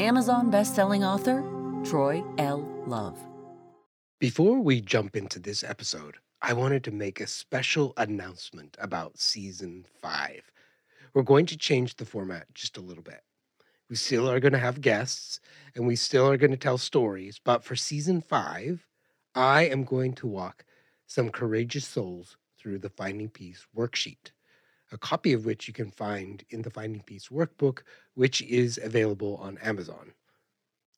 Amazon best-selling author Troy L. Love. Before we jump into this episode, I wanted to make a special announcement about season five. We're going to change the format just a little bit. We still are going to have guests and we still are going to tell stories, but for season five, I am going to walk some courageous souls through the Finding Peace worksheet, a copy of which you can find in the Finding Peace workbook, which is available on Amazon.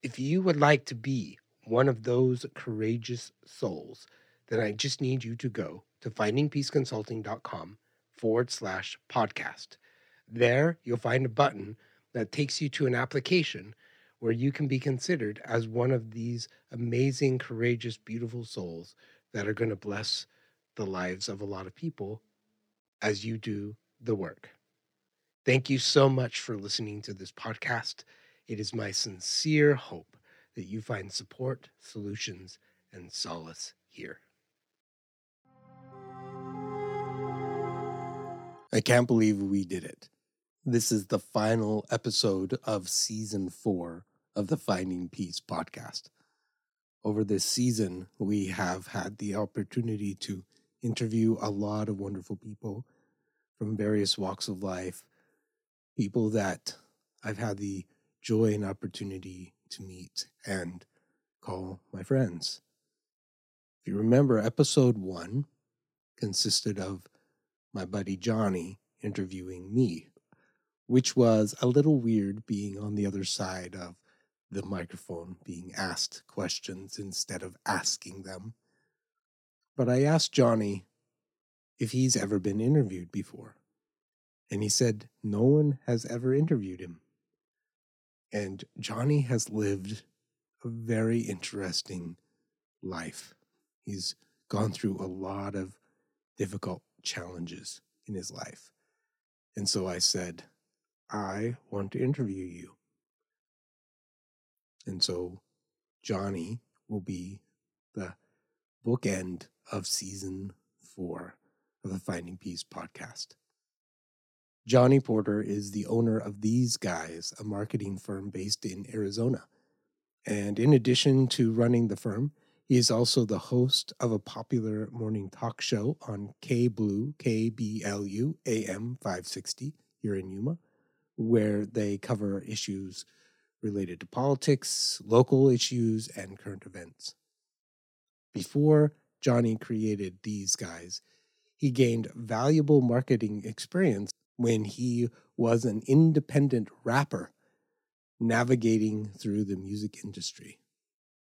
If you would like to be one of those courageous souls, then I just need you to go to findingpeaceconsulting.com forward slash podcast. There, you'll find a button that takes you to an application where you can be considered as one of these amazing, courageous, beautiful souls that are going to bless the lives of a lot of people as you do the work. Thank you so much for listening to this podcast. It is my sincere hope that you find support, solutions, and solace here. I can't believe we did it. This is the final episode of season four of the Finding Peace podcast. Over this season, we have had the opportunity to interview a lot of wonderful people from various walks of life, people that I've had the joy and opportunity to meet and call my friends. If you remember, episode one consisted of my buddy Jonny interviewing me, which was a little weird being on the other side of the microphone, being asked questions instead of asking them. But I asked Jonny if he's ever been interviewed before. And he said no one has ever interviewed him. And Jonny has lived a very interesting life. He's gone through a lot of difficult challenges in his life. And so I said, I want to interview you. And so Jonny will be the bookend of season four of the Finding Peace podcast. Jonny Porter is the owner of These Guys, a marketing firm based in Arizona. And in addition to running the firm, he is also the host of a popular morning talk show on K Blue, K B L U AM 560 here in Yuma, where they cover issues related to politics, local issues, and current events. Before Jonny created these guys, he gained valuable marketing experience when he was an independent rapper navigating through the music industry.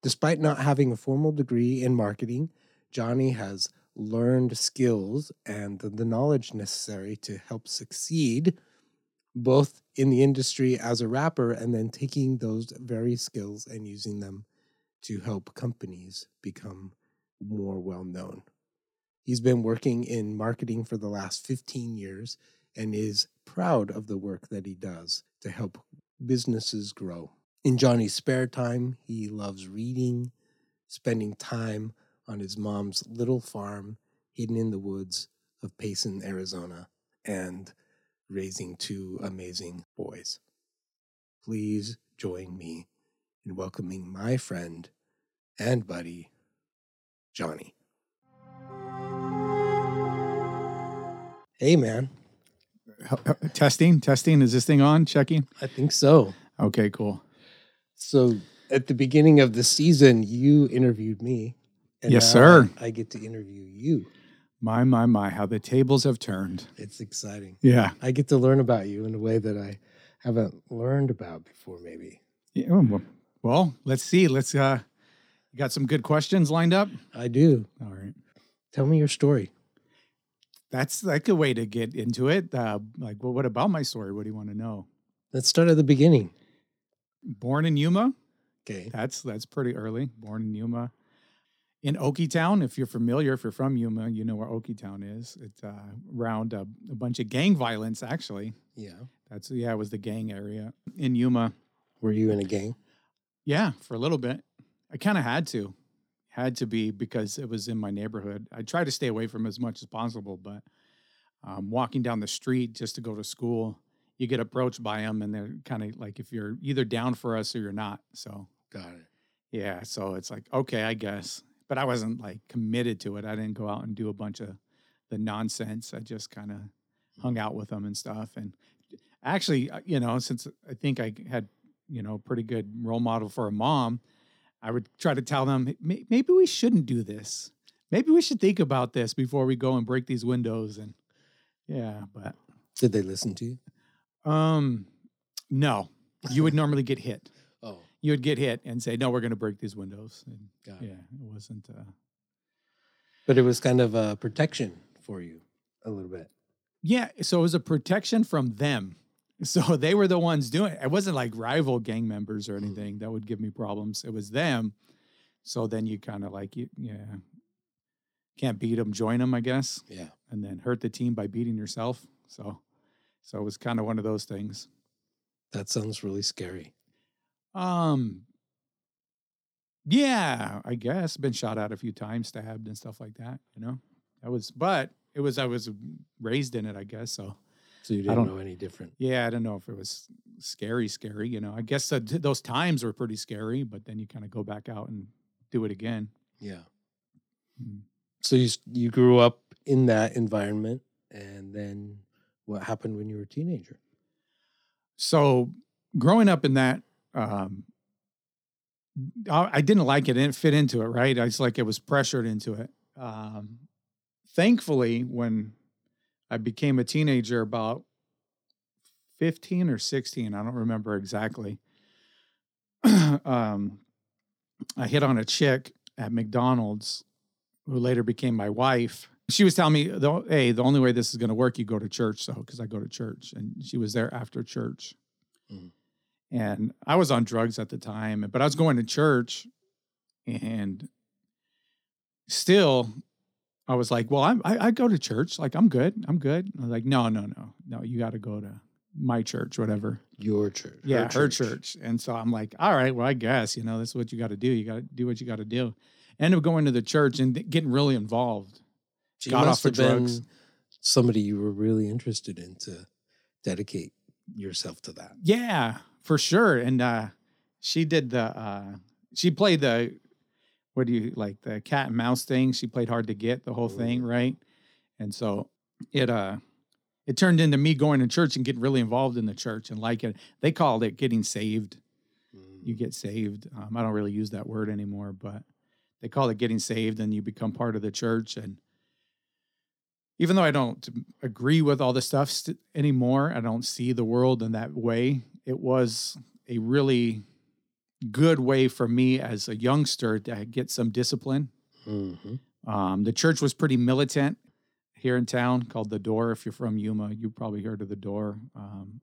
Despite not having a formal degree in marketing, Jonny has learned skills and the knowledge necessary to help succeed both in the industry as a rapper and then taking those very skills and using them to help companies become more well known. He's been working in marketing for the last 15 years and is proud of the work that he does to help businesses grow. In Jonny's spare time, he loves reading, spending time on his mom's little farm hidden in the woods of Payson, Arizona, and raising two amazing boys. Please join me in welcoming my friend and buddy, Johnny. Hey, man. Testing, testing. Is this thing on? Checking. I think so. Okay, cool. So at the beginning of the season, you interviewed me. Yes, sir. I, I get to interview you. My, my, my, how the tables have turned. It's exciting. Yeah. I get to learn about you in a way that I haven't learned about before, maybe. yeah well, let's see. Let's, uh, you got some good questions lined up? I do. All right. Tell me your story. That's like a way to get into it. Uh, like, well, what about my story? What do you want to know? Let's start at the beginning. Born in Yuma, Okay. That's that's pretty early. Born in Yuma. In Okietown, if you're familiar, if you're from Yuma, you know where Okietown is. It's uh, around a, a bunch of gang violence, actually. Yeah. That's yeah, it was the gang area in Yuma. Were you in a gang? Yeah, for a little bit. I kind of had to, had to be because it was in my neighborhood. I try to stay away from as much as possible, but um, walking down the street just to go to school, you get approached by them, and they're kind of like if you're either down for us or you're not. So Got it. yeah, so it's like okay, I guess, but I wasn't like committed to it. I didn't go out and do a bunch of the nonsense. I just kind of hung out with them and stuff. And actually, uh, you know, since I think I had you know pretty good role model for a mom, I would try to tell them maybe we shouldn't do this. Maybe we should think about this before we go and break these windows. And yeah, but Did they listen to you? um, no, you would normally get hit. Oh, You would get hit and say, "No, we're going to break these windows." And got it. yeah, it wasn't. Uh, But it was kind of a protection for you a little bit. Yeah, so it was a protection from them. So they were the ones doing it. It wasn't like rival gang members or anything that would give me problems. It was them. So then you kind of like you yeah. Can't beat them, join them, I guess, Yeah. and then hurt the team by beating yourself. So so it was kind of one of those things. That sounds really scary. Um yeah, I guess been shot at a few times, stabbed and stuff like that, you know. That was but it was I was raised in it, I guess, so So you didn't don't- know any different. Yeah, I don't know if it was scary, scary. You know, I guess those times were pretty scary, but then you kind of go back out and do it again. Yeah. Mm. So you you grew up in that environment, and then what happened when you were a teenager? So, growing up in that, um, I, I didn't like it. It didn't fit into it, right? I just like it was pressured into it. Um, thankfully, when I became a teenager, about fifteen or sixteen, I don't remember exactly. um, I hit on a chick at McDonald's who later became my wife. She was telling me, "Hey, the only way this is going to work, you go to church." So, because I go to church, and she was there after church, Mm. and I was on drugs at the time, but I was going to church, and still, I was like, "Well, I'm, I I go to church, like I'm good, I'm good." I was like, "No, no, no, no, you got to go to my church, whatever." Your church. yeah, her church. And so I'm like, all right, well, I guess, you know, this is what you got to do. You got to do what you got to do. End up going to the church and getting really involved. She got off been drugs. somebody you were really interested in to dedicate yourself to that. Yeah, for sure. And uh, she did the, uh, she played the, what do you like, the cat and mouse thing. She played hard to get the whole thing, right? And so it, uh, it turned into me going to church and getting really involved in the church and like it. They called it getting saved. you get saved. Um, I don't really use that word anymore, but they call it getting saved, and you become part of the church. And even though I don't agree with all the stuff st- anymore, I don't see the world in that way. It was a really good way for me as a youngster to get some discipline. hmm Um, the church was pretty militant here in town, called the Door. If you're from Yuma, you probably heard of the Door um,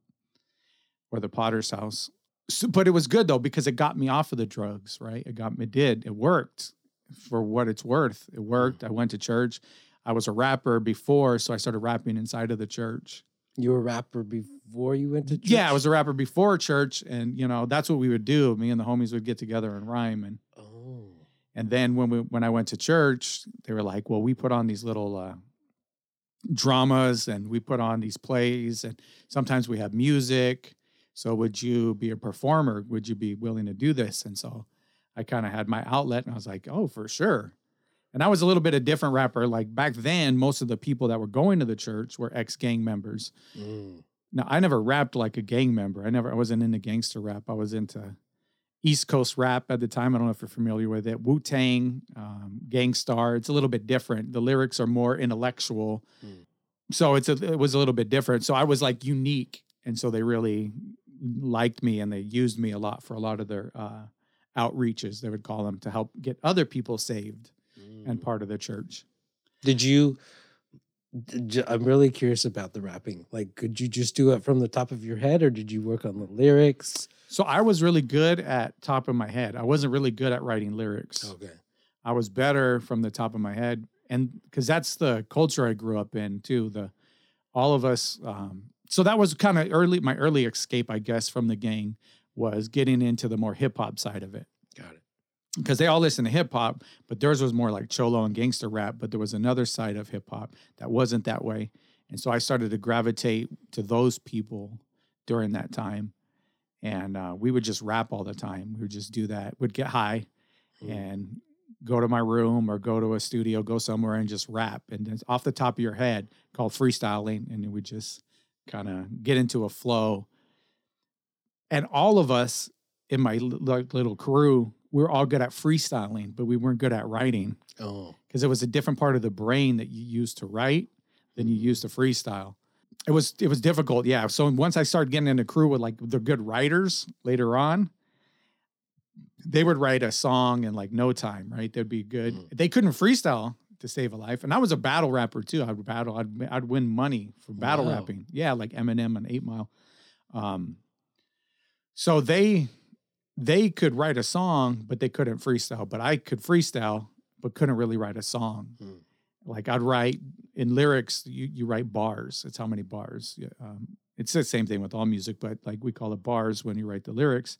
or the Potter's House. So, but it was good though because it got me off of the drugs. Right? It got me. It did. It worked for what it's worth. It worked. I went to church. I was a rapper before, so I started rapping inside of the church. You were a rapper before you went to church? Yeah, I was a rapper before church, and you know that's what we would do. Me and the homies would get together and rhyme, and Oh. and then when we when I went to church, they were like, "Well, we put on these little uh, dramas and we put on these plays, and sometimes we have music. So would you be a performer? Would you be willing to do this?" And so I kind of had my outlet, and I was like, "Oh, for sure." And I was a little bit a different rapper. Like back then, most of the people that were going to the church were ex gang members. Mm. Now, I never rapped like a gang member. I never, I wasn't into gangster rap. I was into East Coast rap at the time. I don't know if you're familiar with it. Wu Tang, um, Gang Starr. It's a little bit different. The lyrics are more intellectual, Hmm. so it's a, it was a little bit different. So I was like unique, and so they really liked me and they used me a lot for a lot of their uh, outreaches. They would call them to help get other people saved and part of the church. Did you I'm really curious about the rapping. Like, could you just do it from the top of your head, or did you work on the lyrics? So I was really good at top of my head. I wasn't really good at writing lyrics. Okay. I was better from the top of my head, and because that's the culture I grew up in too. The all of us. Um, so that was kind of early. My early escape, I guess, from the gang was getting into the more hip hop side of it Got it. Because they all listen to hip hop, but theirs was more like cholo and gangster rap. But there was another side of hip hop that wasn't that way, and so I started to gravitate to those people during that time, and uh, we would just rap all the time. We would just do that. Would get high, Mm. and go to my room or go to a studio, go somewhere and just rap, and off the top of your head called freestyling, and we just kind of get into a flow. And all of us in my li- little crew, we were all good at freestyling, but we weren't good at writing Oh. because it was a different part of the brain that you used to write than you used to freestyle. It was it was difficult, yeah. So once I started getting in a crew with like the good writers later on, they would write a song in like no time, right? They'd be good. Mm. They couldn't freestyle to save a life, and I was a battle rapper too. I would battle. I'd I'd win money for battle Wow. rapping. Yeah, like Eminem and Eight Mile. Um, so they they could write a song, but they couldn't freestyle. But I could freestyle, but couldn't really write a song. Hmm. Like I'd write in lyrics, you you write bars. It's how many bars. Um, it's the same thing with all music, but like we call it bars when you write the lyrics.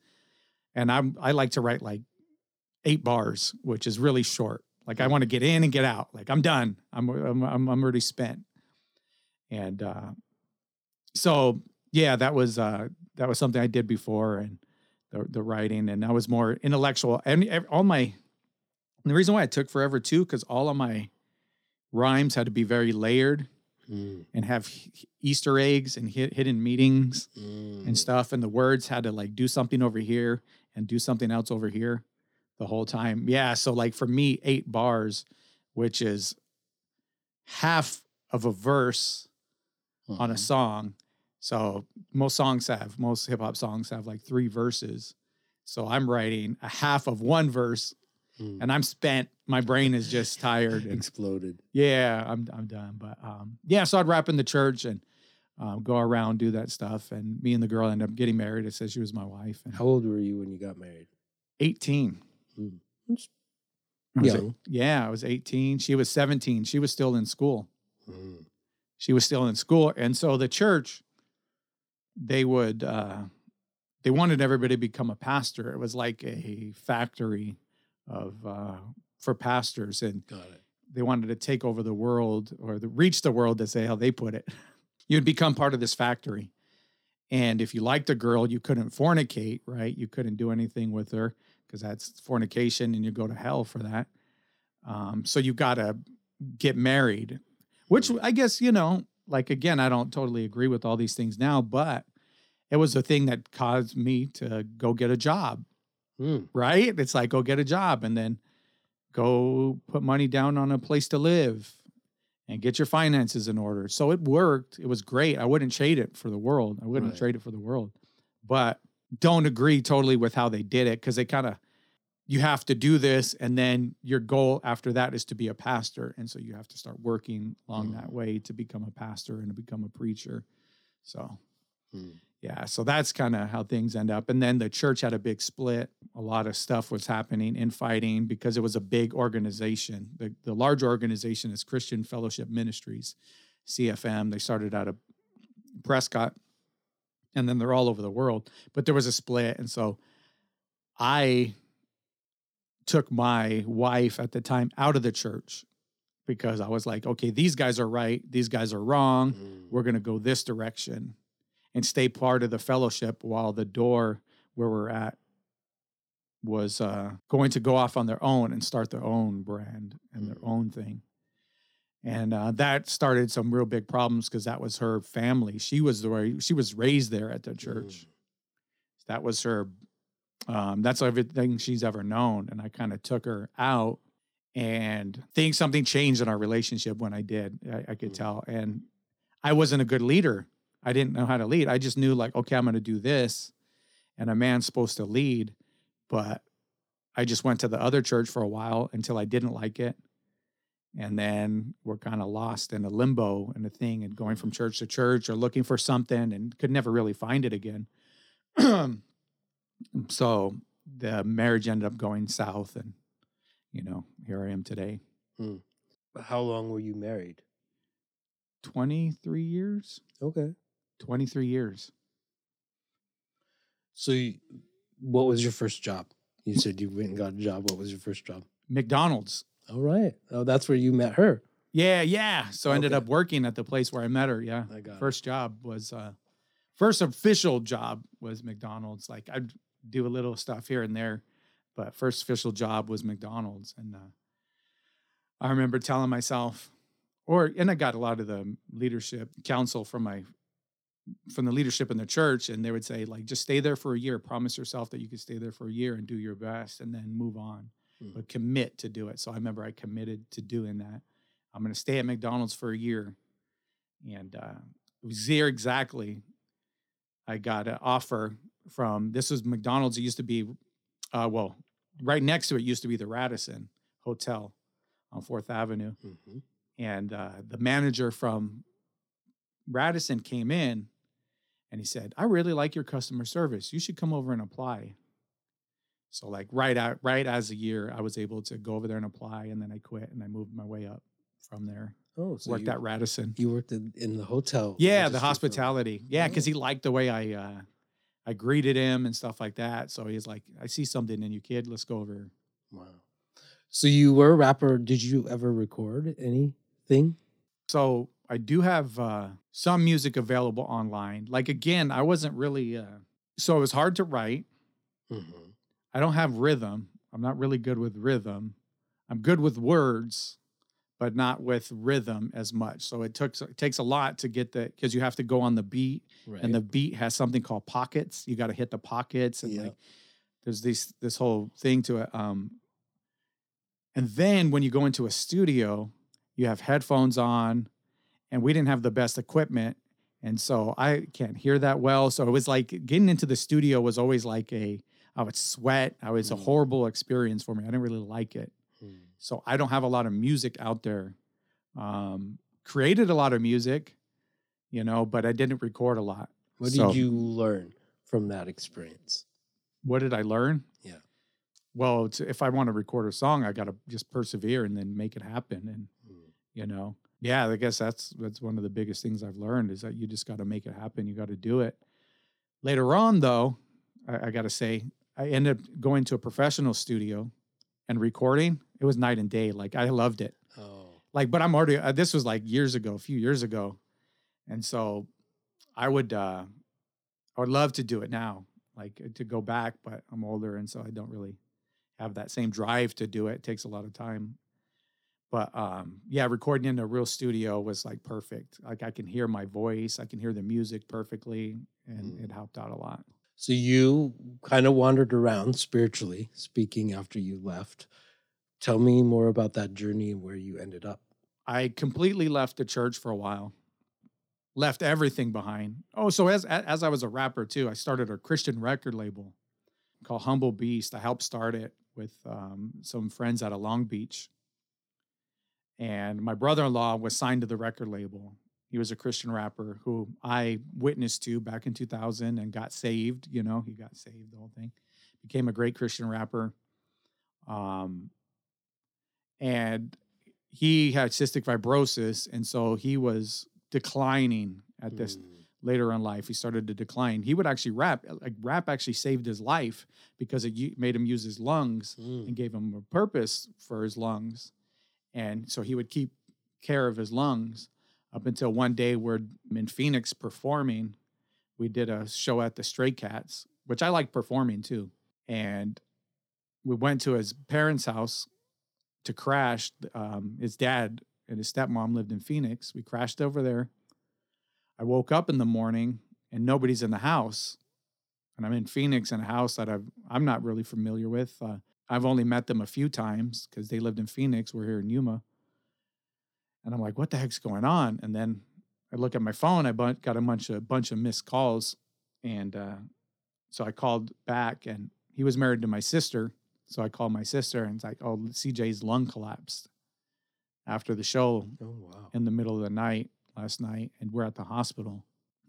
And I'm I like to write like eight bars, which is really short. Like I want to get in and get out. Like I'm done. I'm I'm I'm, I'm already spent. And uh, so yeah, that was uh, that was something I did before, and the the writing, and I was more intellectual. And all my the reason why it took forever too, because all of my rhymes had to be very layered Mm. and have Easter eggs and hid, hidden meanings Mm. and stuff, and the words had to like do something over here and do something else over here the whole time. Yeah, so like for me, eight bars, which is half of a verse on a Mhm. song. So most songs have most hip hop songs have like three verses. So I'm writing a half of one verse Mm. and I'm spent. My brain is just tired. And exploded. yeah, I'm I'm done. But um, yeah, so I'd rap in the church and um, go around do that stuff. And me and the girl ended up getting married. It says she was my wife. And How old were you when you got married? 18. Mm. That's I was- young. yeah, I was 18. She was 17. She was still in school. Mm. she was still in school and so the church they would uh they wanted everybody to become a pastor. It was like a factory of uh for pastors and Got it. they wanted to take over the world or the, reach the world to say how they put it. You'd become part of this factory and if you liked a girl you couldn't fornicate right? You couldn't do anything with her because that's fornication and you go to hell for that. Um, so you got to get married which I guess, you know, like again, I don't totally agree with all these things now, but it was a thing that caused me to go get a job, Mm. right? It's like go get a job and then go put money down on a place to live and get your finances in order. So it worked. It was great. I wouldn't trade it for the world. I wouldn't Right. trade it for the world. But don't agree totally with how they did it because they kind of you have to do this and then your goal after that is to be a pastor. And so you have to start working along Mm. that way to become a pastor and to become a preacher. So Mm. yeah so that's kind of how things end up. And then the church had a big split. A lot of stuff was happening infighting because it was a big organization. The, the large organization is christian fellowship ministries cfm they started out of prescott and then they're all over the world. But there was a split and so i took my wife at the time out of the church because I was like, okay, these guys are right, these guys are wrong. Mm. We're going to go this direction and stay part of the fellowship while the door where we're at was uh, going to go off on their own and start their own brand and their Mm. own thing. And uh, that started some real big problems because that was her family. She was the way she was raised there at the church. That was her. Um, that's everything she's ever known. And I kind of took her out and think something changed in our relationship when I did. I, I could Mm. tell. And I wasn't a good leader. I didn't know how to lead. I just knew like, okay, I'm going to do this. And a man's supposed to lead. But I just went to the other church for a while until I didn't like it. and then we're kind of lost in a limbo and a thing and going from church to church or looking for something and could never really find it again so the marriage ended up going south and you know here i am today How long were you married? 23 years Okay. 23 years So, you, what was your first job? You said you went and got a job. What was your first job? mcdonald's All right. Oh, that's where you met her. yeah yeah so i ended up working at the place where i met her yeah I got it. first job was uh first official job was mcdonald's like i'd do a little stuff here and there but first official job was mcdonald's and uh i remember telling myself or and i got a lot of the leadership counsel from my from the leadership in the church and they would say like just stay there for a year promise yourself that you could stay there for a year and do your best and then move on Mm. but commit to do it so i remember i committed to doing that i'm going to stay at mcdonald's for a year and uh, it was there exactly. I got an offer from this was McDonald's. It used to be, uh, well, right next to it used to be the Radisson Hotel on Fourth Avenue, Mm-hmm. and uh, the manager from Radisson came in, and he said, "I really like your customer service. You should come over and apply." So like right out, right as a year, I was able to go over there and apply, and then I quit and I moved my way up from there. Oh, so Worked you, at Radisson. you worked in, in the hotel. Yeah, the hospitality. Yeah, Oh. because he liked the way I uh I greeted him and stuff like that. So he's like, I see something in you, kid. Let's go over. Wow. So you were a rapper. Did you ever record anything? So I do have uh some music available online. Like again, I wasn't really uh so it was hard to write. Mm-hmm. I don't have rhythm. I'm not really good with rhythm. I'm good with words, but not with rhythm as much. So it took it takes a lot to get the because you have to go on the beat Right. and the beat has something called pockets. You got to hit the pockets and Yeah. like there's this this whole thing to it. Um, and then when you go into a studio, you have headphones on, and we didn't have the best equipment, and so I can't hear that well. So it was like getting into the studio was always like a I would sweat. I was a Mm. horrible experience for me. I didn't really like it. So I don't have a lot of music out there. Um, created a lot of music, you know, but I didn't record a lot. What So- did you learn from that experience? What did I learn? Yeah. Well, if I want to record a song, I got to just persevere and then make it happen. And Mm. you know, yeah, I guess that's that's one of the biggest things I've learned is that you just got to make it happen. You got to do it. Later on, though, I, I got to say, I ended up going to a professional studio and recording. It was night and day. Like I loved it. Oh. like but i'm already uh, this was like years ago a few years ago and so i would uh i would love to do it now like uh, to go back but i'm older and so i don't really have that same drive to do it it takes a lot of time but um yeah recording in a real studio was like perfect like i can hear my voice i can hear the music perfectly and Mm. it helped out a lot So you kind of wandered around spiritually speaking after you left. Tell me more about that journey and where you ended up. I completely left the church for a while. Left everything behind. Oh, so as as I was a rapper too, I started a Christian record label called Humble Beast. I helped start it with um, some friends out of Long Beach, and my brother-in-law was signed to the record label. He was a Christian rapper who I witnessed to back in 2000 and got saved. You know, he got saved. The whole thing became a great Christian rapper. Um, and he had cystic fibrosis, and so he was declining at this Mm. later in life. He started to decline. He would actually rap. Like rap actually saved his life because it made him use his lungs Mm. and gave him a purpose for his lungs, and so he would keep care of his lungs up until one day we're in Phoenix performing. We did a show at the Stray Cats, which I like performing too, and we went to his parents' house to crash. Um, his dad and his stepmom lived in Phoenix. We crashed over there. I woke up in the morning and nobody's in the house. And I'm in Phoenix in a house that I've, I'm not really familiar with. Uh, I've only met them a few times because they lived in Phoenix. We're here in Yuma. And I'm like, what the heck's going on? And then I look at my phone. I got a bunch of bunch of missed calls, and uh, so I called back. And he was married to my sister, so I called my sister and it's like, oh, CJ's lung collapsed. after the show Oh wow. in the middle of the night last night, and we're at the hospital.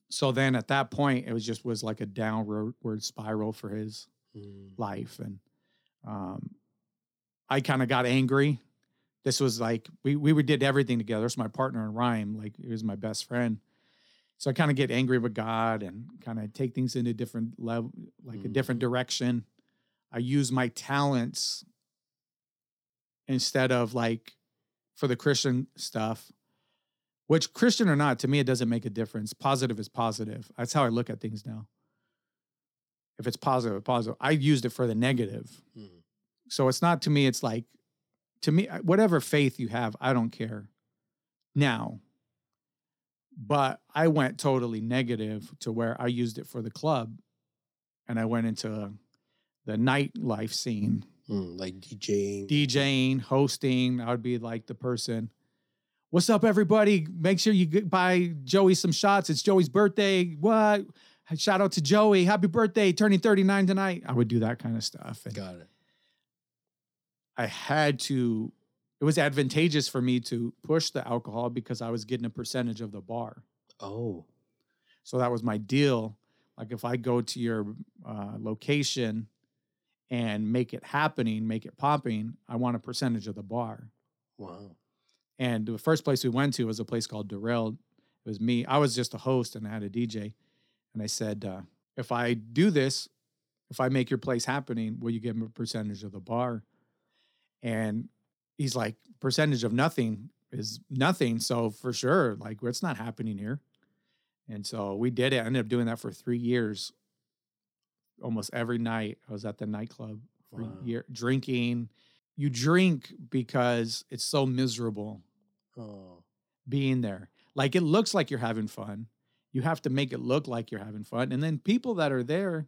So then at that point, it was just was like a downward spiral for his Mm. life, and um, I kind of got angry. This was like we we did everything together. It's my partner in rhyme, like he was my best friend. So I kind of get angry with God and kind of take things in a different level, like a different direction. I use my talents instead of like for the Christian stuff, which Christian or not, to me, it doesn't make a difference. Positive is positive. That's how I look at things now. If it's positive. I used it for the negative. Mm. So it's not to me, it's like, to me, whatever faith you have, I don't care now. But I went totally negative to where I used it for the club and I went into the nightlife scene, Mm, Like DJing. DJing, hosting. I would be like the person. What's up, everybody? Make sure you buy Joey some shots. It's Joey's birthday. What? Shout out to Joey. Happy birthday. Turning 39 tonight. I would do that kind of stuff. And Got it. I had to, it was advantageous for me to push the alcohol because I was getting a percentage of the bar. Oh. So that was my deal. Like if I go to your uh, location and make it happening, make it popping, I want a percentage of the bar. Wow. And the first place we went to was a place called Derailed. It was me. I was just a host and I had a DJ. And I said, uh, if I do this, if I make your place happening, will you give me a percentage of the bar? And he's like, percentage of nothing is nothing. So for sure, like it's not happening here. And so we did it. I ended up doing that for three years. Almost every night, I was at the nightclub for Wow. year, drinking. You drink because it's so miserable Oh. being there. Like it looks like you're having fun. You have to make it look like you're having fun. And then people that are there,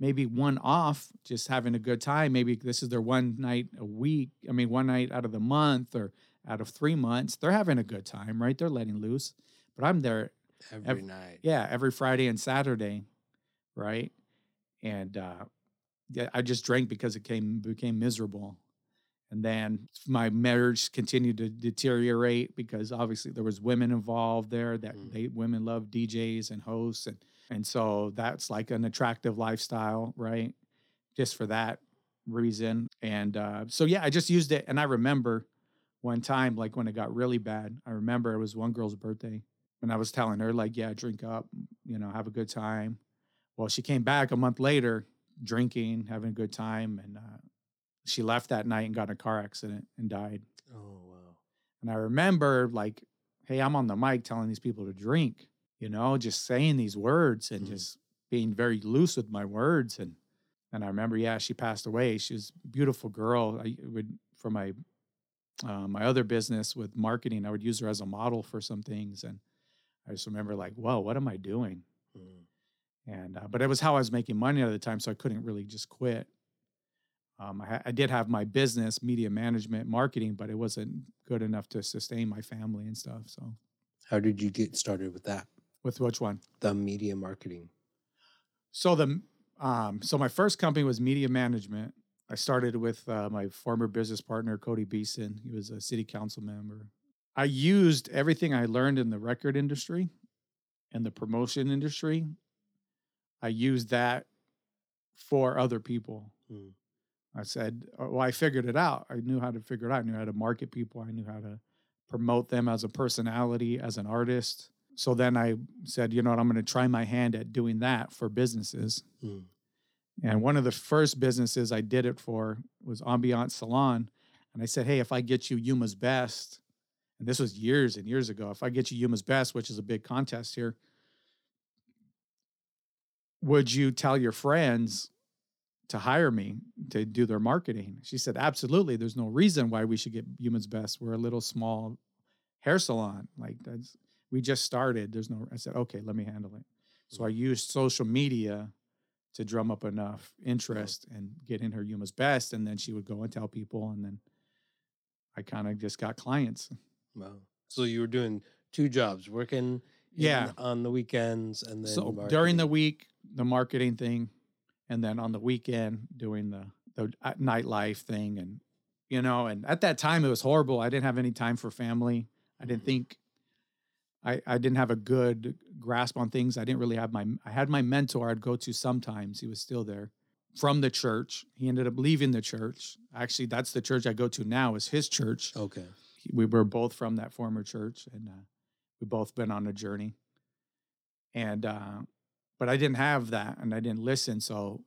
maybe one off, just having a good time. Maybe this is their one night a week. I mean, one night out of the month or out of three months. They're having a good time, right? They're letting loose. But I'm there, Every Ev- night. yeah, every Friday and Saturday, right? And uh, I just drank because it came became miserable. And then my marriage continued to deteriorate because obviously there was women involved there that Mm. they women love DJs and hosts and and so that's like an attractive lifestyle, right? Just for that reason. And uh, so yeah, I just used it. And I remember one time, like when it got really bad, I remember it was one girl's birthday, and I was telling her like, yeah, drink up, you know, have a good time. Well, she came back a month later, drinking, having a good time, and uh, she left that night and got in a car accident and died. Oh wow. And I remember like, hey, I'm on the mic telling these people to drink, you know, just saying these words and Mhm. just being very loose with my words. And and I remember, yeah, she passed away. She was a beautiful girl. I would for my uh, my other business with marketing, I would use her as a model for some things. And I just remember like, whoa, what am I doing? And uh, but it was how I was making money at the time, so I couldn't really just quit. Um, I, ha- I did have my business, media management, marketing, but it wasn't good enough to sustain my family and stuff. So, How did you get started with that? with which one? The media marketing. So the um, so my first company was media management. I started with uh, my former business partner Cody Beeson. He was a city council member. I used everything I learned in the record industry and the promotion industry. I used that for other people. Mm. I said, oh, well, I figured it out. I knew how to figure it out. I knew how to market people. I knew how to promote them as a personality, as an artist. So then I said, you know what, I'm going to try my hand at doing that for businesses. Mm. And one of the first businesses I did it for was Ambiance Salon. And I said, hey, if I get you Yuma's Best, and this was years and years ago, if I get you Yuma's Best, which is a big contest here, would you tell your friends to hire me to do their marketing? She said, absolutely. There's no reason why we should get Yuma's Best. We're a little small hair salon. Like that's, we just started. There's no, I said, okay, let me handle it. So I mm-hmm. used social media to drum up enough interest and get in her Yuma's best. And then she would go and tell people. And then I kind of just got clients. Wow. So you were doing two jobs, working in- Yeah. on the weekends and then so during the week, the marketing thing. And then on the weekend, doing the, the uh, nightlife thing and you know, and at that time it was horrible. I didn't have any time for family. I didn't Mhm. think I, I didn't have a good grasp on things. I didn't really have my I had my mentor I'd go to sometimes. He was still there from the church. He ended up leaving the church. Actually, that's the church I go to now is his church. Okay. We were both from that former church and uh, we both been on a journey. And uh but I didn't have that and I didn't listen, so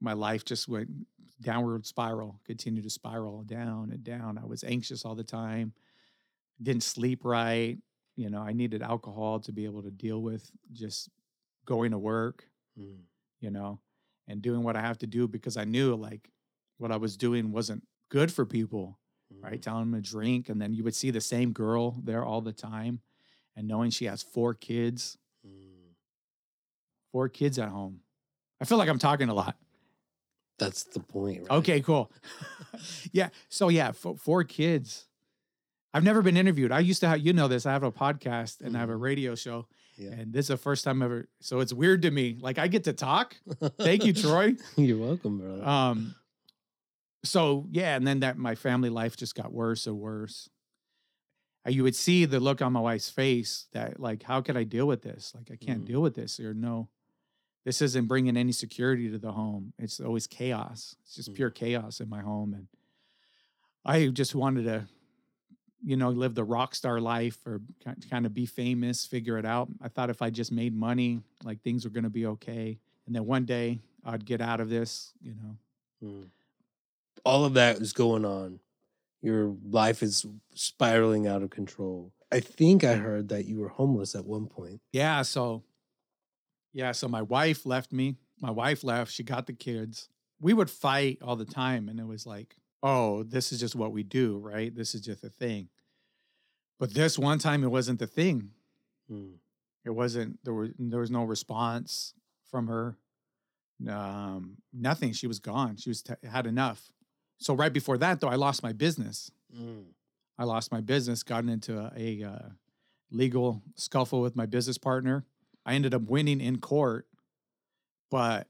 my life just went downward spiral, continued to spiral down and down. I was anxious all the time. Didn't sleep right. You know, I needed alcohol to be able to deal with just going to work, Mm. you know, and doing what I have to do because I knew like what I was doing wasn't good for people, right? Mm. Telling them to drink. And then you would see the same girl there all the time and knowing she has four kids, Mm. four kids at home. I feel like I'm talking a lot. That's the point, right? Okay, cool. yeah. So yeah, f- four kids. I've never been interviewed. I used to have, you know, this. I have a podcast and I have a Mhm. radio show, Yeah. and this is the first time ever. So it's weird to me. Like I get to talk. Thank you, Troy. You're welcome, brother. Um. So yeah, and then that my family life just got worse and worse. You would see the look on my wife's face that like, how could I deal with this? Like I can't Mhm. deal with this. Or no, this isn't bringing any security to the home. It's always chaos. It's just pure chaos in my home, and I just wanted to, you know, live the rock star life or kind of be famous, figure it out. I thought if I just made money, like things were going to be okay, and then one day I'd get out of this, you know. Mm. All of that is going on. Your life is spiraling out of control. I think I heard that you were homeless at one point. Yeah, so yeah, so my wife left me. My wife left, she got the kids. We would fight all the time and it was like, "Oh, this is just what we do, right? This is just a thing." But this one time it wasn't the thing. Mm. It wasn't there was there was no response from her. Um nothing. She was gone. She was t- had enough. So right before that though, I lost my business. Mm. I lost my business, gotten into a, a uh, legal scuffle with my business partner. I ended up winning in court, but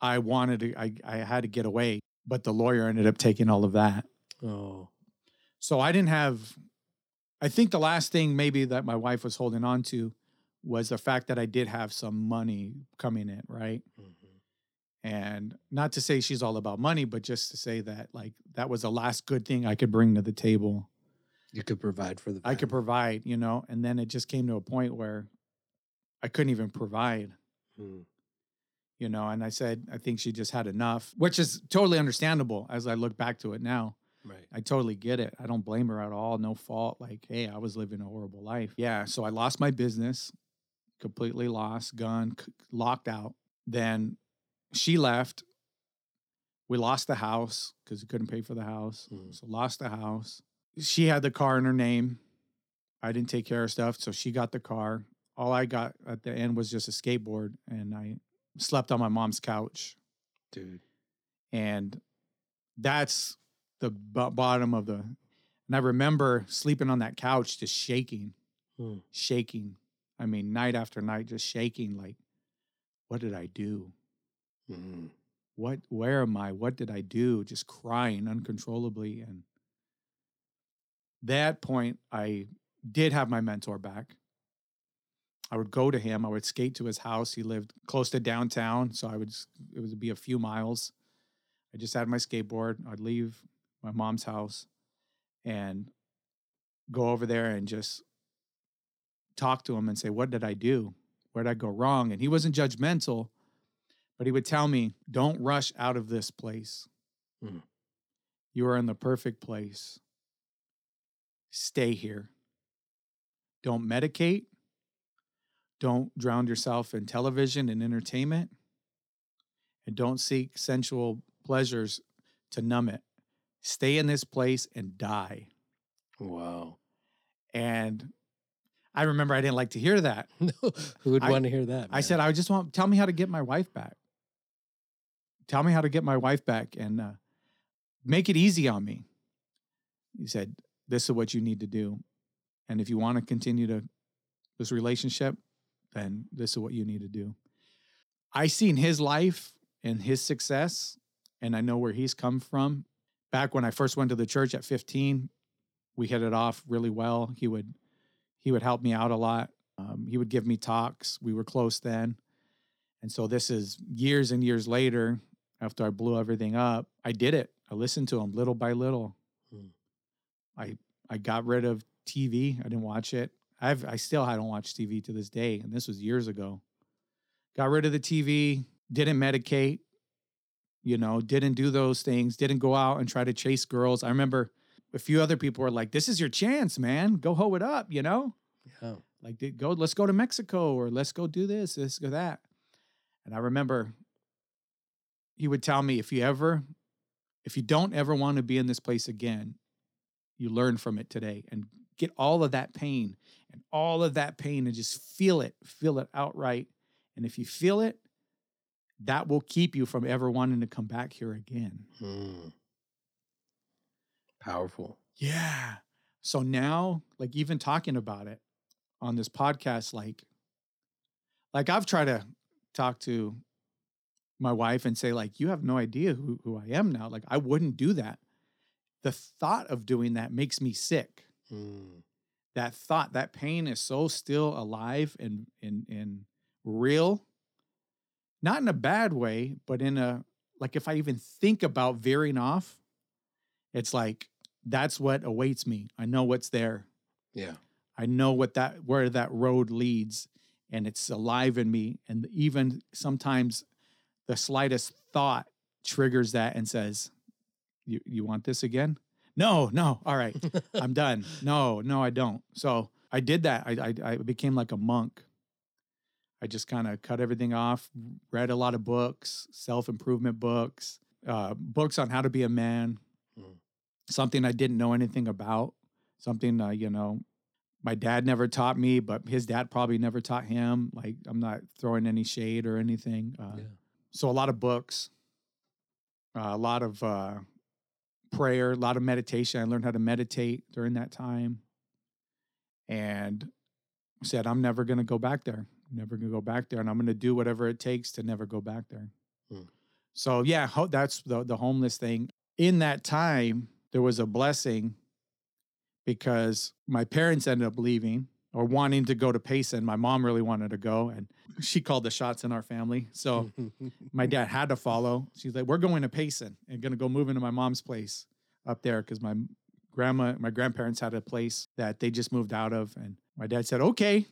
I wanted to, I, I had to get away. But the lawyer ended up taking all of that. Oh. So I didn't have, I think the last thing maybe that my wife was holding on to was the fact that I did have some money coming in, right? Mhm. And not to say she's all about money, but just to say that like that was the last good thing I could bring to the table. You could provide for the I could provide, you know, and then it just came to a point where I couldn't even provide, Mm. you know, and I said, I think she just had enough, which is totally understandable as I look back to it now. Right. I totally get it. I don't blame her at all. No fault. Like, hey, I was living a horrible life. Yeah. So I lost my business, completely lost, gun, c- locked out. Then she left. We lost the house because we couldn't pay for the house. Mhm. So lost the house. She had the car in her name. I didn't take care of stuff. So she got the car. All I got at the end was just a skateboard and I slept on my mom's couch Dude. and that's the b- bottom of the and i remember sleeping on that couch just shaking Hmm. shaking i mean night after night just shaking like what did i do Mm. what where am i? What did i do? Just crying uncontrollably and that point i did have my mentor back. I would go to him i would skate to his house he lived close to downtown so i would it would be a few miles. I just had my skateboard i'd leave my mom's house and go over there and just talk to him and say what did i do? Where did i go wrong? And he wasn't judgmental but he would tell me, don't rush out of this place. Mm. You are in the perfect place. Stay here. Don't medicate. Don't drown yourself in television and entertainment. And don't seek sensual pleasures to numb it. Stay in this place and die. Wow. And I remember I didn't like to hear that. No, who would I- want to hear that? I said, I just want tell me how to get my wife back. Tell me how to get my wife back and uh, make it easy on me. He said, This is what you need to do. And if you want to continue to this relationship, then this is what you need to do. I seen his life and his success, and I know where he's come from. back when I first went to the church at 15, we hit it off really well. He would he would help me out a lot. Um, he would give me talks. We were close then. And so this is years and years later after I blew everything up. I did it. I listened to him little by little. Hmm. I I got rid of TV. I didn't watch it. I've I still I don't watch TV to this day, and this was years ago. Got rid of the TV. Didn't medicate. You know, didn't do those things. Didn't go out and try to chase girls. I remember a few other people were like, "This is your chance, man. Go hoe it up." You know, Yeah. like go let's go to Mexico or let's go do this, let's go that. And I remember he would tell me if you ever if you don't ever want to be in this place again, you learn from it today and get all of that pain and all of that pain and just feel it, feel it outright. And if you feel it, that will keep you from ever wanting to come back here again. Hmm. Powerful. Yeah. So now, like even talking about it on this podcast, like, like I've tried to talk to my wife and say, like, you have no idea who, who I am now. Like, I wouldn't do that. The thought of doing that makes me sick. Hmm. That thought, that pain is so still alive and and and real. Not in a bad way, but in a like if I even think about veering off, it's like that's what awaits me. I know what's there. Yeah. I know what that where that road leads and it's alive in me and even sometimes the slightest thought triggers that and says you you want this again? No, no. All right. I'm done. No, no I don't. So I did that. I I, I became like a monk. I just kind of cut everything off, read a lot of books, self-improvement books, uh, books on how to be a man, Mm. something I didn't know anything about, something uh, you know my dad never taught me, but his dad probably never taught him. Like I'm not throwing any shade or anything. Uh, Yeah. So a lot of books, uh, a lot of uh, prayer, a lot of meditation. I learned how to meditate during that time, and said I'm never going to go back there. I'm never going to go back there, and I'm going to do whatever it takes to never go back there. Hmm. So yeah, ho- that's the the homeless thing. In that time, there was a blessing because my parents ended up leaving or wanting to go to Payson. My mom really wanted to go, and she called the shots in our family. So my dad had to follow. She's like, "We're going to Payson and going to go move into my mom's place up there because my grandma, my grandparents had a place that they just moved out of." And my dad said, "Okay."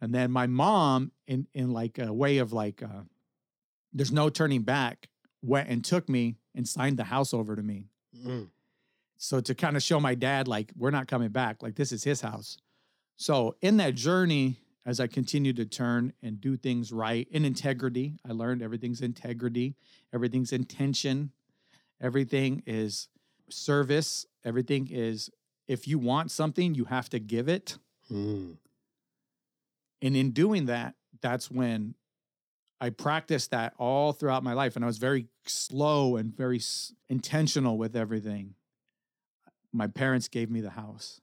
And then my mom, in in like a way of like, uh, there's no turning back, went and took me and signed the house over to me. Mm. So to kind of show my dad, like, we're not coming back, like, this is his house. So in that journey, as I continued to turn and do things right in integrity, I learned everything's integrity, everything's intention, everything is service, everything is if you want something, you have to give it. Mm. And in doing that, that's when I practiced that all throughout my life. And I was very slow and very s- intentional with everything. My parents gave me the house.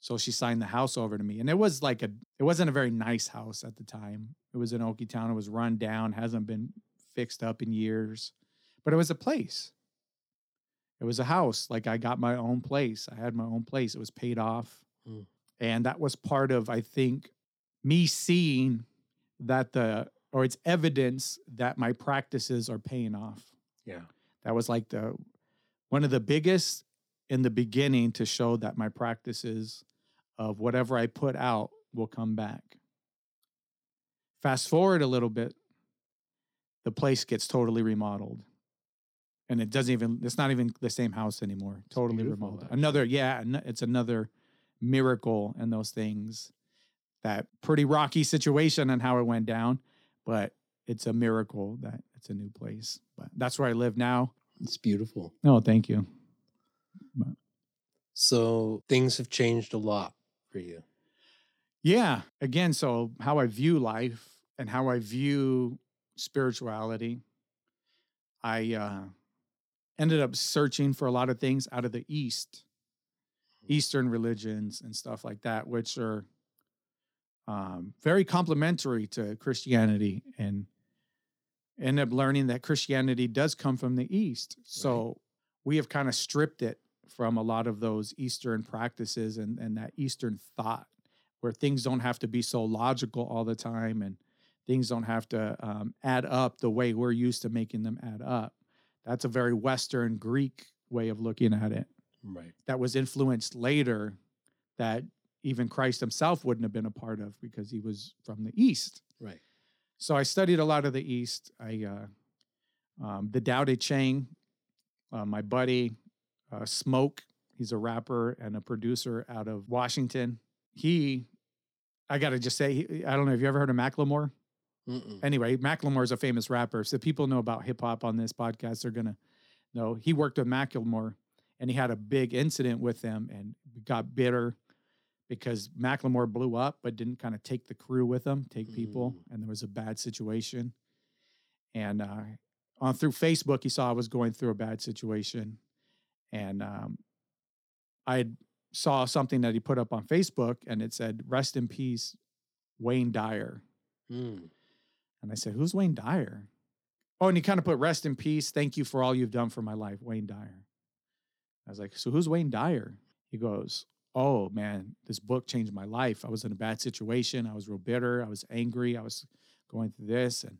So she signed the house over to me. And it was like a, it wasn't a very nice house at the time. It was in Okie Town. It was run down, hasn't been fixed up in years, but it was a place. It was a house. Like I got my own place. I had my own place. It was paid off. Mm. And that was part of, I think, me seeing that the or it's evidence that my practices are paying off. Yeah. That was like the one of the biggest in the beginning to show that my practices of whatever I put out will come back. Fast forward a little bit, the place gets totally remodeled. And it doesn't even it's not even the same house anymore. Totally remodeled. actually. Another yeah, it's another miracle and those things. That pretty rocky situation and how it went down, but it's a miracle that it's a new place. But that's where I live now. It's beautiful. Oh, thank you. So things have changed a lot for you. Yeah. Again, so how I view life and how I view spirituality, I uh, ended up searching for a lot of things out of the East, Eastern religions and stuff like that, which are um, very complementary to Christianity and end up learning that Christianity does come from the East. So we have kind of stripped it from a lot of those Eastern practices and, and that Eastern thought where things don't have to be so logical all the time and things don't have to um, add up the way we're used to making them add up. That's a very Western Greek way of looking at it Right. that was influenced later that even Christ himself wouldn't have been a part of because he was from the East. Right. So I studied a lot of the East. I, uh, um, the Tao Te Ching, uh, my buddy, uh, Smoke, he's a rapper and a producer out of Washington. He, I got to just say, he, I don't know if you ever heard of Macklemore. Mm-mm. Anyway, Macklemore is a famous rapper. So people know about hip hop on this podcast. They're gonna know he worked with Macklemore, and he had a big incident with them, and got bitter because Macklemore blew up, but didn't kind of take the crew with him, take people, Mm. and there was a bad situation. And uh, on through Facebook, he saw I was going through a bad situation, and um, I saw something that he put up on Facebook, and it said, "Rest in peace, Wayne Dyer." Mm. And I said, Who's Wayne Dyer? Oh, and he kind of put rest in peace. Thank you for all you've done for my life, Wayne Dyer. I was like, So who's Wayne Dyer? He goes, Oh man, this book changed my life. I was in a bad situation. I was real bitter. I was angry. I was going through this. And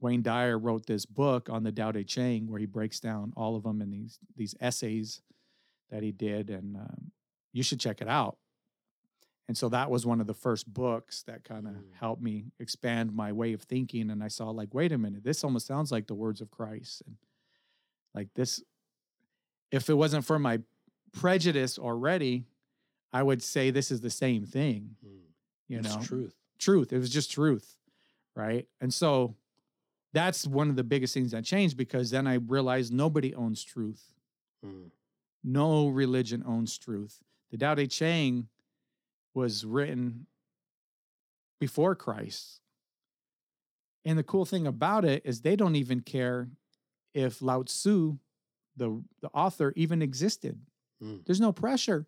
Wayne Dyer wrote this book on the Tao Te Ching where he breaks down all of them in these these essays that he did. And um, you should check it out. And so that was one of the first books that kind of Mm. helped me expand my way of thinking. And I saw, like, wait a minute, this almost sounds like the words of Christ. And like this, if it wasn't for my prejudice already, I would say this is the same thing, Mm. you it's know? truth. truth. It was just truth. Right. And so that's one of the biggest things that changed because then I realized nobody owns truth. Mm. No religion owns truth. The Tao Te Ching was written before Christ. And the cool thing about it is they don't even care if Lao Tzu, the, the author, even existed. Mm. There's no pressure.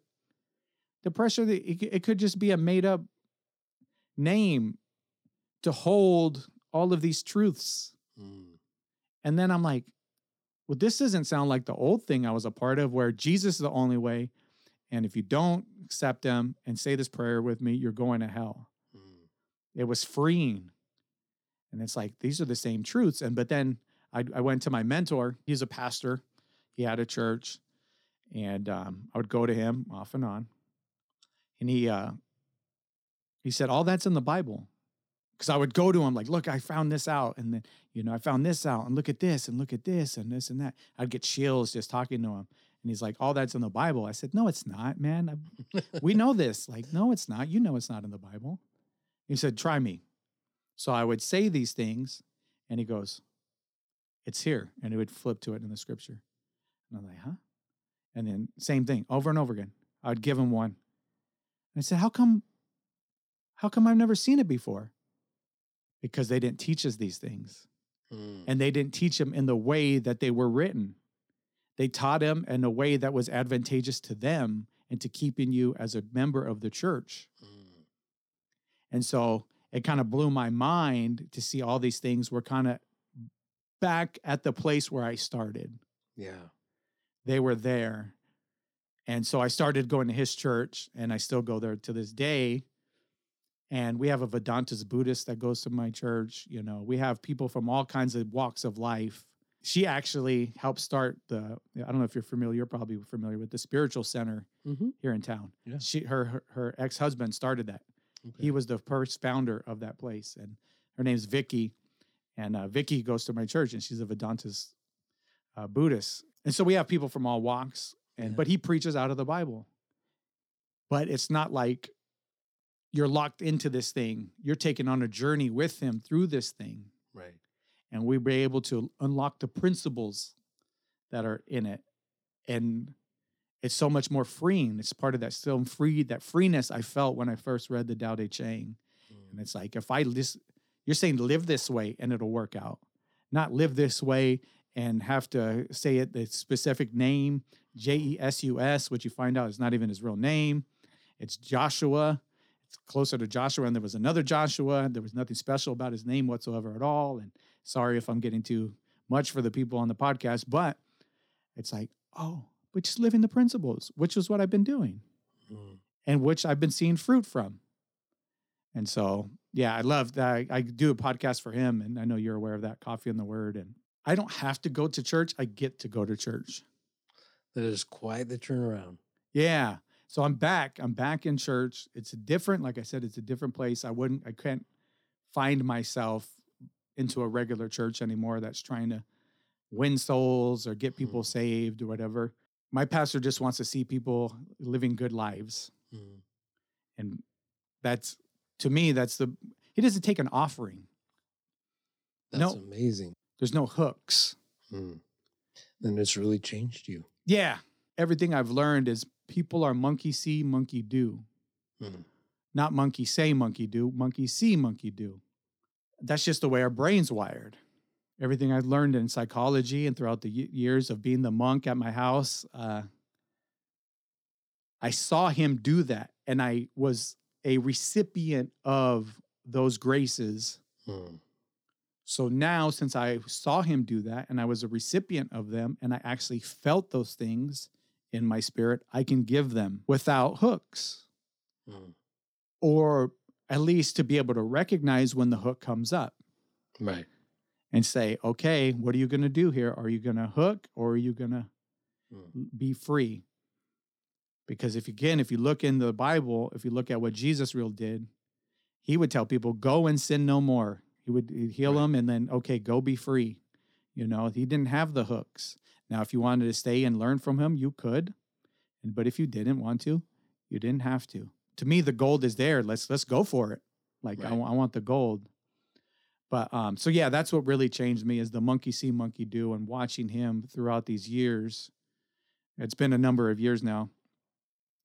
The pressure that it, it could just be a made up name to hold all of these truths. Mm. And then I'm like, well, this doesn't sound like the old thing I was a part of where Jesus is the only way. And if you don't accept him and say this prayer with me, you're going to hell. Mm. It was freeing. And it's like, these are the same truths. And but then I, I went to my mentor. He's a pastor. He had a church. And um, I would go to him off and on. And he uh, he said, All that's in the Bible. Because I would go to him like, look, I found this out. And then, you know, I found this out and look at this and look at this and this and that. I'd get chills just talking to him. And he's like, all that's in the Bible. I said, no, it's not, man. We know this. Like, no, it's not. You know it's not in the Bible. He said, try me. So I would say these things and he goes, it's here. And he would flip to it in the scripture. And I'm like, huh? And then same thing over and over again. I would give him one. And I said, how come, how come I've never seen it before? Because they didn't teach us these things Mm. and they didn't teach him in the way that they were written. They taught him in a way that was advantageous to them and to keeping you as a member of the church. Mm. And so it kind of blew my mind to see all these things were kind of back at the place where I started. Yeah. They were there. And so I started going to his church and I still go there to this day. And we have a Vedantas Buddhist that goes to my church. You know, we have people from all kinds of walks of life. She actually helped start the, I don't know if you're familiar, you're probably familiar with the spiritual center Mm-hmm. here in town. Yeah. She, her, her, her ex-husband started that. He was the first founder of that place, and her name's Vicky. And uh, Vicky goes to my church, and she's a Vedantas uh, Buddhist. And so we have people from all walks, and Yeah. but he preaches out of the Bible. But it's not like you're locked into this thing. You're taking on a journey with him through this thing, right. and we were able to unlock the principles that are in it, and it's so much more freeing. It's part of that still free that freeness I felt when I first read the Tao Te Ching. And Mm. it's like if I just you're saying live this way and it'll work out. Not live this way and have to say it the specific name, J E S U S, which you find out is not even his real name. It's Joshua. Closer to Joshua, and there was another Joshua. There was nothing special about his name whatsoever at all. And sorry if I'm getting too much for the people on the podcast, but it's like, oh, but just living the principles, which is what I've been doing Mm. and which I've been seeing fruit from. And so, yeah, I love that. I, I do a podcast for him, and I know you're aware of that, Coffee and the Word. And I don't have to go to church; I get to go to church. That is quite the turnaround. Yeah. So I'm back. I'm back in church. It's a different, like I said, it's a different place. I wouldn't, I can't find myself into a regular church anymore that's trying to win souls or get people Mhm. saved or whatever. My pastor just wants to see people living good lives. Mm. And that's, to me, that's the, he doesn't take an offering. That's No. amazing. There's no hooks. Mm. Then it's really changed you. Yeah. Everything I've learned is people are monkey see, monkey do. Mm. not monkey say, monkey do, monkey see, monkey do. That's just the way our brain's wired. Everything I've learned in psychology and throughout the years of being the monk at my house, uh, I saw him do that, and I was a recipient of those graces. Mm. So now, since I saw him do that and I was a recipient of them, and I actually felt those things in my spirit, I can give them without hooks Mm. or at least to be able to recognize when the hook comes up Right. and say, okay, what are you going to do here? Are you going to hook or are you going to Mm. be free? Because if you again, if you look in the Bible, if you look at what Jesus real did, he would tell people, go and sin no more. He would heal Right. them and then, okay, go be free. You know, he didn't have the hooks. Now, if you wanted to stay and learn from him, you could. But if you didn't want to, you didn't have to. To me, the gold is there. Let's let's go for it. Like I, Right. wa- I want the gold. But um, so yeah, that's what really changed me is the monkey see, monkey do, and watching him throughout these years. It's been a number of years now,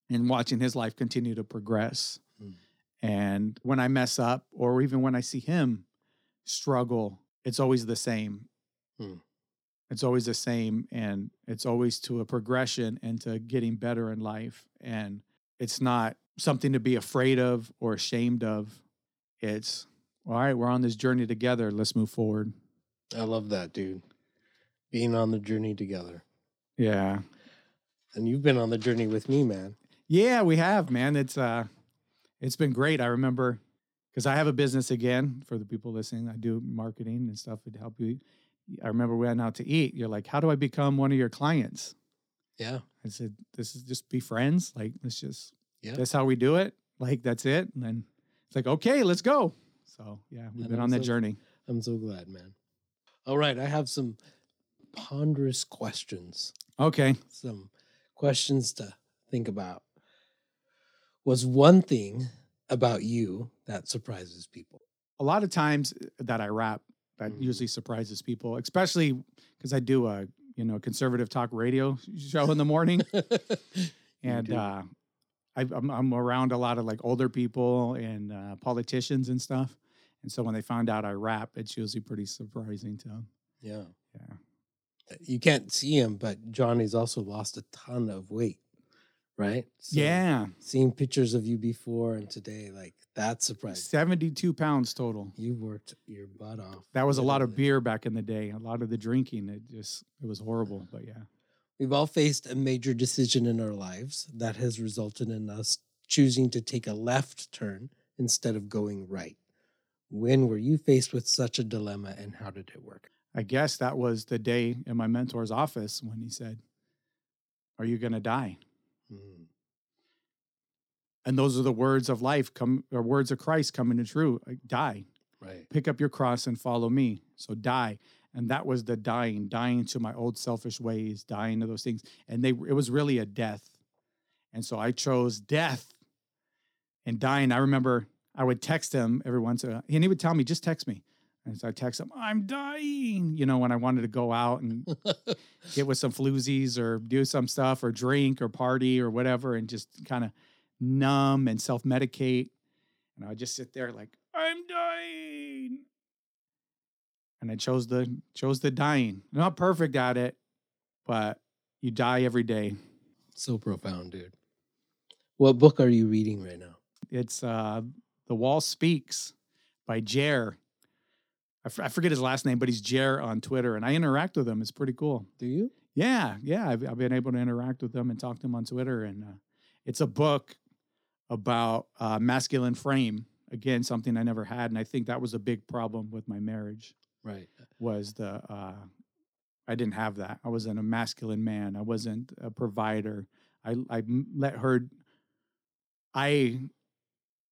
and watching his life continue to progress. Mm. And when I mess up, or even when I see him struggle, it's always the same. Mm. It's always the same, and it's always to a progression and to getting better in life. And it's not something to be afraid of or ashamed of. It's all right, we're on this journey together. Let's move forward. I love that, dude. Being on the journey together. Yeah. And you've been on the journey with me, man. Yeah, we have, man. It's uh it's been great. I remember because I have a business again for the people listening. I do marketing and stuff to help you. I remember we went out to eat. You're like, how do I become one of your clients? Yeah. I said, this is just be friends. Like, let's just, Yeah. that's how we do it. Like, that's it. And then it's like, okay, let's go. So, yeah, we've And been I'm on that so- journey. I'm so glad, man. All right. I have some ponderous questions, Okay. some questions to think about. Was one thing about you that surprises people? A lot of times uh, that I rap, that Mhm. usually surprises people, especially because I do a, you know, conservative talk radio show in the morning. and uh, I, I'm, I'm around a lot of like older people and uh, politicians and stuff. And so when they find out I rap, it's usually pretty surprising to them. yeah. Yeah. You can't see him, but Jonny's also lost a ton of weight, right? So yeah. Seeing pictures of you before and today, like that's surprising. 72 pounds total. You worked your butt off. That was a lot of beer back in the day. A lot of the drinking. It just, it was horrible. But yeah. We've all faced a major decision in our lives that has resulted in us choosing to take a left turn instead of going right. When were you faced with such a dilemma and how did it work? I guess that was the day in my mentor's office when he said, Are you going to die? Mm, And those are the words of life come or words of Christ coming to true. Die. right. pick up your cross and follow me. So die. And that was the dying, dying to my old selfish ways, dying to those things. And they it was really a death. And so I chose death and dying. I remember I would text him every once in a while, and he would tell me, just text me. And so I text him, I'm dying, you know, when I wanted to go out and get with some floozies or do some stuff or drink or party or whatever and just kind of numb and self medicate. And I would just sit there like, I'm dying. And I chose the chose the dying. Not perfect at it, but you die every day. so profound, dude. What book are you reading right now? It's uh The Wall Speaks by Jer. I, f- I forget his last name, but he's Jer on Twitter, and I interact with him. It's pretty cool. Do you? Yeah, yeah. I've, I've been able to interact with him and talk to him on Twitter, and uh, it's a book about uh, masculine frame. Again, something I never had, and I think that was a big problem with my marriage. Right. Was the uh, I didn't have that. I wasn't a masculine man. I wasn't a provider. I I let her. I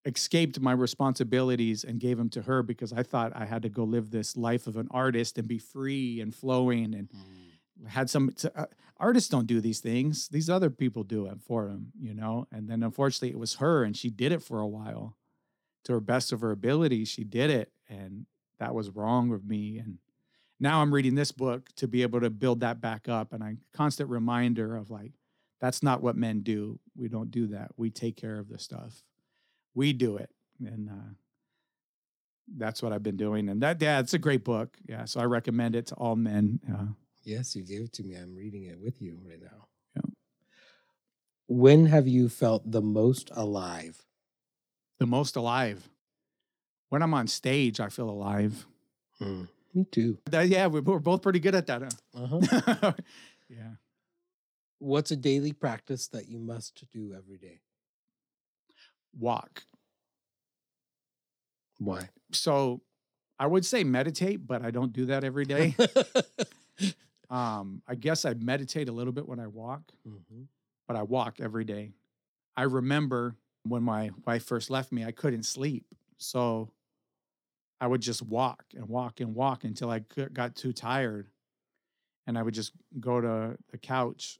escaped my responsibilities and gave them to her because I thought I had to go live this life of an artist and be free and flowing and had some uh, artists don't do these things. These other people do it for them you know? And then unfortunately it was her and she did it for a while. To her best of her ability she did it and that was wrong with me. And now i'm reading this book to be able to build that back up and a constant reminder of like that's not what men do. We don't do that. We take care of the stuff we do it and uh that's what I've been doing, and that yeah, it's a great book. Yeah, so I recommend it to all men. Uh, Yes, you gave it to me. I'm reading it with you right now. Yeah. When have you felt the most alive? the most alive. When I'm on stage, I feel alive. Hmm. Me too. Yeah, we- we're both pretty good at that. Uh-huh. Huh? yeah. What's a daily practice that you must do every day? Walk. Why? So I would say meditate, but I don't do that every day. um, I guess I meditate a little bit when I walk, Mhm. but I walk every day. I remember when my wife first left me, I couldn't sleep. So I would just walk and walk and walk until I got too tired. And I would just go to the couch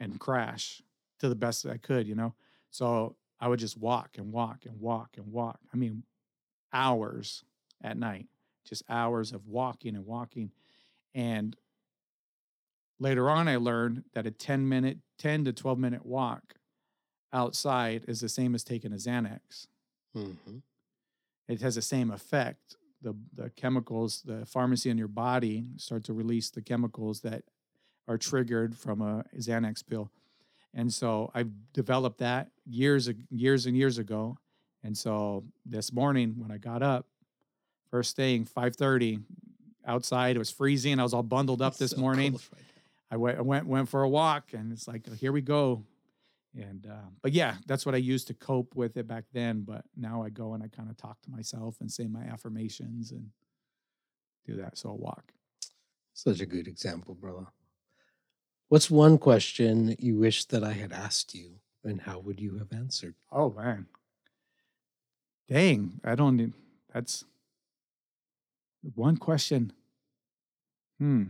and crash to the best that I could, you know? So I would just walk and walk and walk and walk. I mean, hours at night, just hours of walking and walking. And later on, I learned that a 10 minute, 10 to 12 minute walk outside is the same as taking a Xanax. Mhm. It has the same effect. The, the chemicals, the pharmacy in your body start to release the chemicals that are triggered from a Xanax pill. And so I've developed that years, years and years ago. And so this morning when I got up, first thing, 5:30, outside, it was freezing. I was all bundled up It's this so morning. right. I went, I went went for a walk, and it's like here we go. And uh, but yeah, that's what I used to cope with it back then. But now I go and I kind of talk to myself and say my affirmations and do that. So I walk. Such a good example, brother. What's one question you wish that I had asked you, and how would you have answered? Oh man, dang! I don't. need- That's one question. Hmm.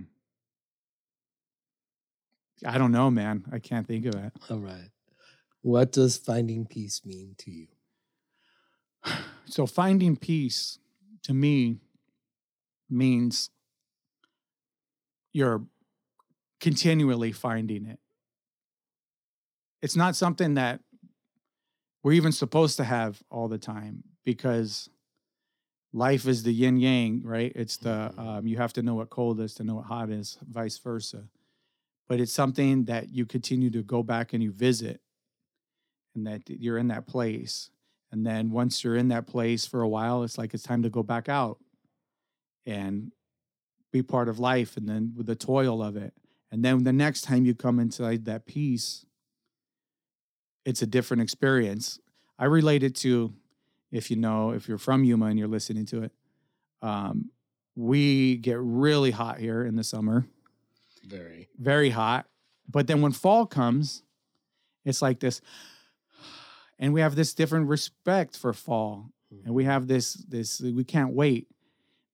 I don't know, man. I can't think of it. All right. What does finding peace mean to you? So finding peace to me means you're continually finding it. It's not something that we're even supposed to have all the time because life is the yin yang, right? It's the Mhm. um, you have to know what cold is to know what hot is, vice versa. But it's something that you continue to go back and you visit, and that you're in that place. And then once you're in that place for a while, it's like it's time to go back out and be part of life and then with the toil of it. And then the next time you come inside that peace, it's a different experience. I relate it to if you know, if you're from Yuma and you're listening to it, um, we get really hot here in the summer Very. very hot. But then when fall comes, it's like this, and we have this different respect for fall, and we have this this we can't wait,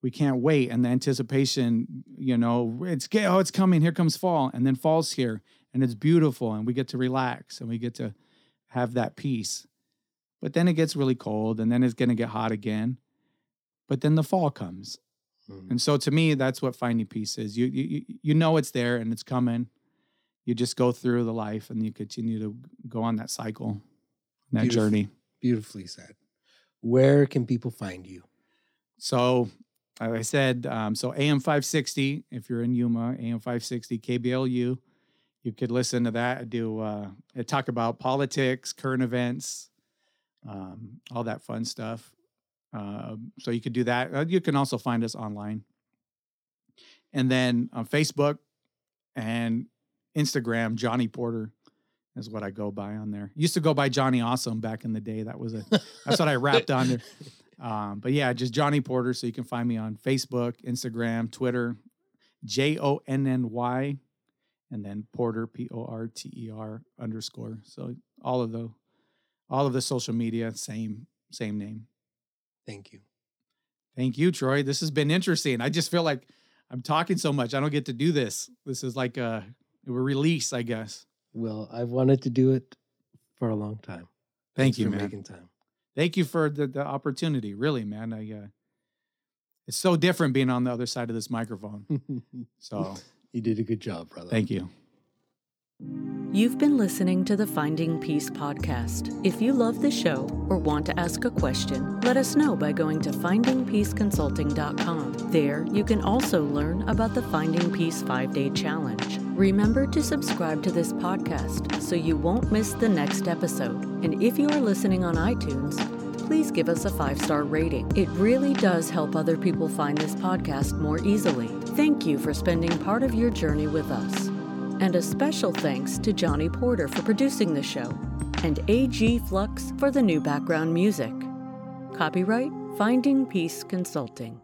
we can't wait, and the anticipation, you know, it's oh it's coming, here comes fall, and then fall's here, and it's beautiful, and we get to relax, and we get to have that peace. But then it gets really cold, and then it's gonna get hot again. But then the fall comes, Mhm. and so to me, that's what finding peace is. You you you- you know it's there and it's coming. You just go through the life and you continue to go on that cycle, that Beautiful. journey. Beautifully said. Where can people find you? So, like I said, um, so AM 560, if you're in Yuma, AM 560, KBLU, you could listen to that. I do, uh, I talk about politics, current events, um, all that fun stuff. Um, so you could do that. Uh, you can also find us online. And then on Facebook and Instagram, Jonny Porter is what I go by on there. Used to go by Jonny Awesome back in the day. That was a that's what I rapped on there. Um, but yeah, just Jonny Porter. So you can find me on Facebook, Instagram, Twitter, J O N N Y, and then Porter P O R T E R underscore. So all of the all of the social media, same same name. Thank you. Thank you, Troy. This has been interesting. I just feel like I'm talking so much. I don't get to do this. This is like a, a release, I guess. Well, I've wanted to do it for a long time. Thank Thanks you, for man. making time. Thank you for the, the opportunity. Really, man. I uh, it's so different being on the other side of this microphone. So you did a good job, brother. thank you. You've been listening to the Finding Peace podcast. If you love the show or want to ask a question, let us know by going to findingpeaceconsulting.com. There, you can also learn about the Finding Peace 5 Day Challenge. Remember to subscribe to this podcast so you won't miss the next episode. And if you are listening on iTunes, please give us a five star rating. It really does help other people find this podcast more easily. Thank you for spending part of your journey with us. And a special thanks to Jonny Porter for producing the show and AG Flux for the new background music. Copyright Finding Peace Consulting.